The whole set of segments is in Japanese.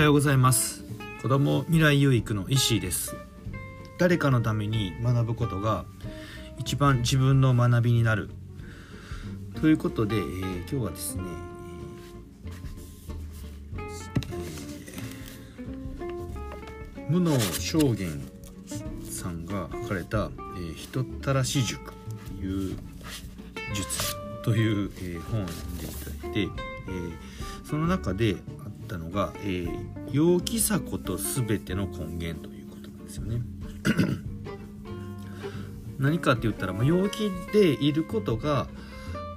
はようございます。子供未来有育の石井です。誰かのために学ぶことが一番自分の学びになる。ということで、えー、今日はですね、えー、無能証言さんが書かれた「えー、人たらし塾」という術という、えー、本を読んでいただいて、えー、その中でったのが「えー、陽気さこと全ての根源」ということなんですよね。何かって言ったら、まあ、陽気でいることが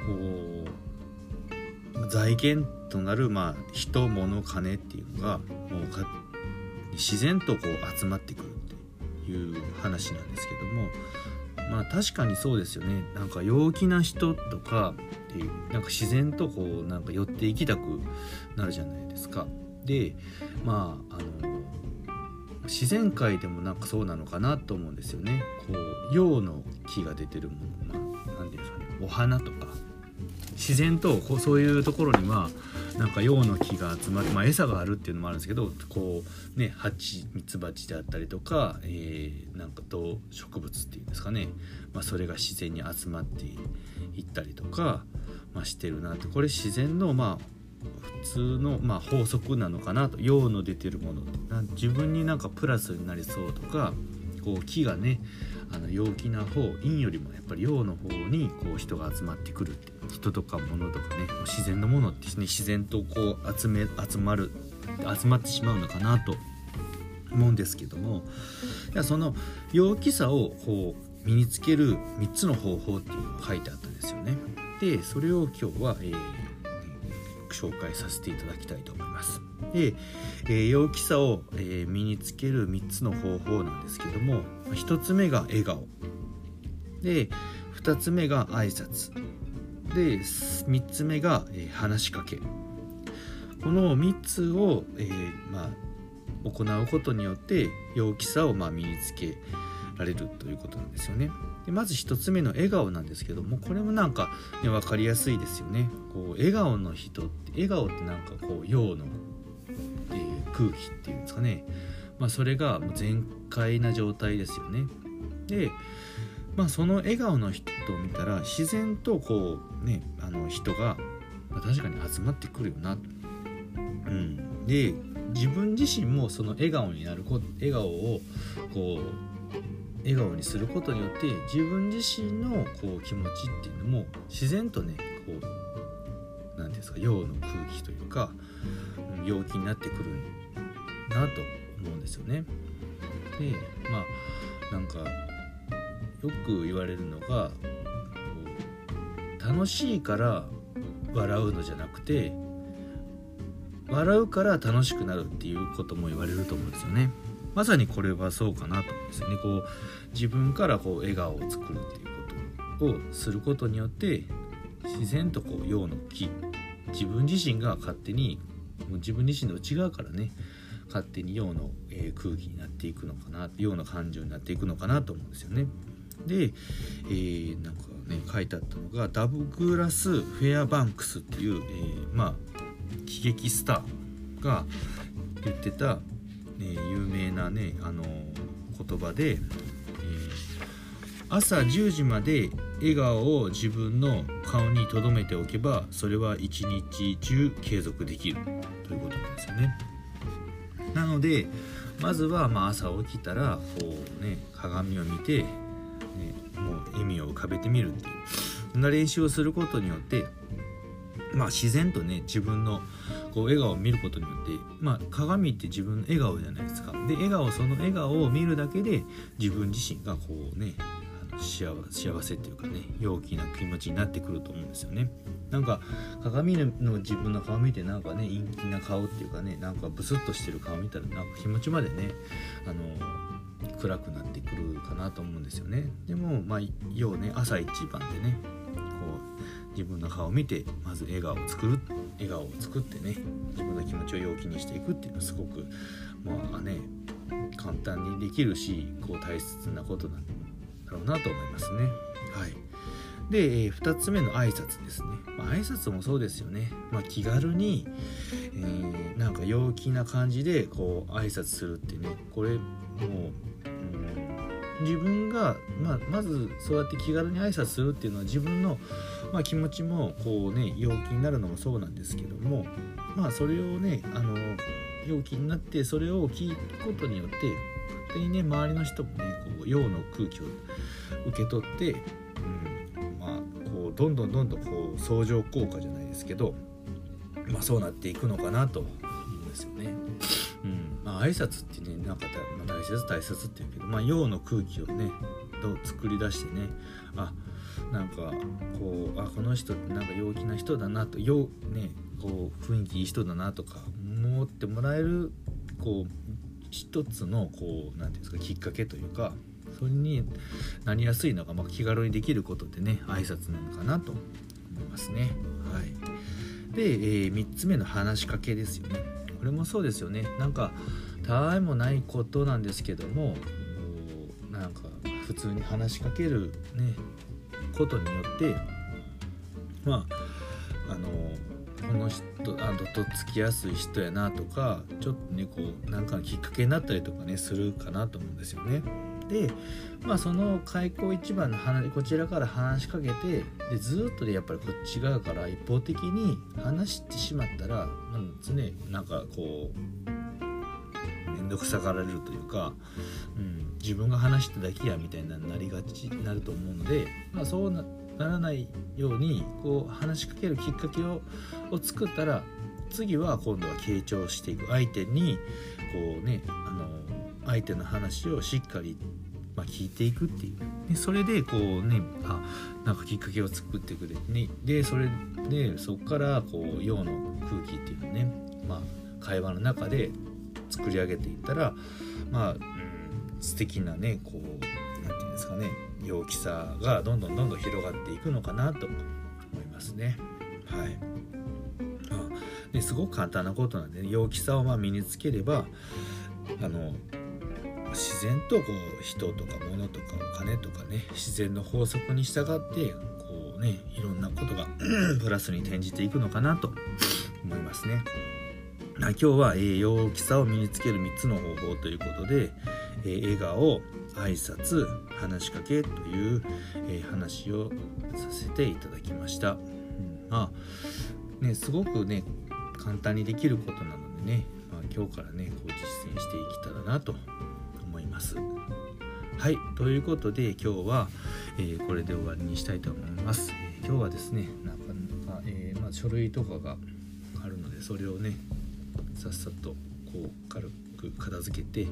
こう財源となる、まあ、人物金っていうのがもうか自然とこう集まってくるっていう話なんですけどもまあ確かにそうですよねなんか陽気な人とかっていうなんか自然とこうなんか寄っていきたくなるじゃないですか。でまああの自然界でもなんかそうなのかなと思うんですよね。こう陽の木が出てるものまあ何て言うんですかねお花とか自然とこうそういうところにはなんか陽の木が集まって、まあ、餌があるっていうのもあるんですけどこうね蜂ミツバチであったりとか、えー、なんか動植物っていうんですかね、まあ、それが自然に集まっていったりとか、まあ、してるなって。これ自然のまあ普通の、まあ、法則なのかなと。陽の出てるもの自分になんかプラスになりそうとかこう木がねあの陽気な方陰よりもやっぱり陽の方にこう人が集まってくるって人とか物とかね自然のものってね自然とこう集め集まる集まってしまうのかなと思うんですけどもいやその陽気さをこう身につける3つの方法っていうのが書いてあったんですよね。でそれを今日は、えー、紹介させていただきたいと思います。で、えー、陽気さを、えー、身につける3つの方法なんですけども1つ目が笑顔で2つ目が挨拶で3つ目が、えー、話しかけこの3つを、えー、まあ、行うことによって陽気さを、まあ、身につけられるということなんですよね。でまず1つ目の笑顔なんですけどもこれもなんか、ね、分かりやすいですよね。こう笑顔の人って笑顔ってなんかこう陽の、えー、空気っていうんですかね、まあ、それが全開な状態ですよね。でまあ、その笑顔の人を見たら自然とこうねあの人が、ま、確かに集まってくるよな、うん、で自分自身もその笑顔になる笑顔をこう笑顔にすることによって自分自身のこう気持ちっていうのも自然とねこう何ですか陽の空気というか陽気になってくるなと思うんですよね。でまあなんかよく言われるのが楽しいから笑うのじゃなくて笑うから楽しくなるっていうことも言われると思うんですよね。まさにこれはそうかなと思うんですよね。こう自分からこう笑顔を作るっていうことをすることによって自然とこう陽の木自分自身が勝手にもう自分自身の内側からね勝手に陽の、え、空気になっていくのかな陽の感情になっていくのかなと思うんですよね。で、えー、なんかね書いてあったのがダブグラス・フェアバンクスっていう、えー、まあ喜劇スターが言ってた、え、有名なねあの言葉で、えー、朝10時まで笑顔を自分の顔に留めておけばそれは一日中継続できるということなんですよね。なのでまずはまあ朝起きたらこうね鏡を見てもう笑みを浮かべてみるっていうそんな練習をすることによってまあ自然とね自分のこう笑顔を見ることによってまあ鏡って自分の笑顔じゃないですか。で笑顔その笑顔を見るだけで自分自身がこうね幸幸せっていうかね陽気な気持ちになってくると思うんですよね。なんか鏡の自分の顔見てなんかね陰気な顔っていうかねなんかブスッとしてる顔見たらなんか気持ちまでねあの暗くなってくるかなと思うんですよね。でもまあ要ね朝一番でねこう自分の顔を見てまず笑顔を作る笑顔を作ってね自分の気持ちを陽気にしていくっていうのはすごくまあね簡単にできるしこう大切なことなんだろうなと思いますね。はい。で、え2つ目の挨拶ですね、まあ、挨拶もそうですよね、まあ、気軽に、えー、なんか陽気な感じでこう挨拶するってねこれも、うん、自分が、まあ、まずそうやって気軽に挨拶するっていうのは自分の、まあ、気持ちもこうね陽気になるのもそうなんですけどもまあそれをねあの陽気になってそれを聞くことによって勝手にね周りの人もねこう陽の空気を受け取って、うんまあ、こうどんどんどんどんこう相乗効果じゃないですけど、まあ、そうなっていくのかなと思うんですよね。挨拶ってねなんか、まあ、大切大切って言うけど、まあ、陽の空気をねどう作り出してねあなんかこうあこの人ってなんか陽気な人だなと陽ねこう雰囲気いい人だなとか思ってもらえるこう一つのこう何て言うんですかきっかけというかそれになりやすいのが、まあ、気軽にできることでね挨拶なのかなと思いますね。はい、で、えー、3つ目の話しかけですよね。これもそうですよね。なんかたわいもないことなんですけどもなんか普通に話しかけるねことによってまああのこの人あのとっつきやすい人やなとかちょっとねこうなんかきっかけになったりとかねするかなと思うんですよね。でまあその開口一番の話こちらから話しかけてでずっとでやっぱりこっち側から一方的に話してしまったら、まあ、常なんかこう面倒くさがられるというか、うん、自分が話しただけやみたいななりがちになると思うので、まあ、そうなならないようにこう話しかけるきっかけをを作ったら次は今度は傾聴していく相手にこうねあの相手の話をしっかり、まあ、聞いていくっていう。でそれでこうねあなんかきっかけを作ってくれてね。でそれでそこからこう陽の空気っていうのね、まあ、会話の中で作り上げていったらまあ、うん、素敵なねこう何て言うんですかね陽気さがどんどんどんどん広がっていくのかなと思いますね。はい、ですごく簡単なことなんで、ね、陽気さをま身につければあの自然とこう人とか物とかお金とかね自然の法則に従ってこうねいろんなことが プラスに転じていくのかなと 思いますね。今日は、えー、陽気さを身につける3つの方法ということで、えー、笑顔挨拶話しかけという、えー、話をさせていただきました、うん、まあねすごくね簡単にできることなのでね、まあ、今日からねこう実践していけたらなとます。はいということで今日は、えー、これで終わりにしたいと思います、えー、今日はですねなかなか、えまあ、書類とかがあるのでそれをねさっさとこう軽く片付けて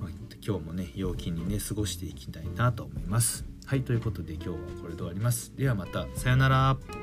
まあ、今日もね陽気にね過ごしていきたいなと思います。はいということで今日はこれで終わります。ではまたさようなら。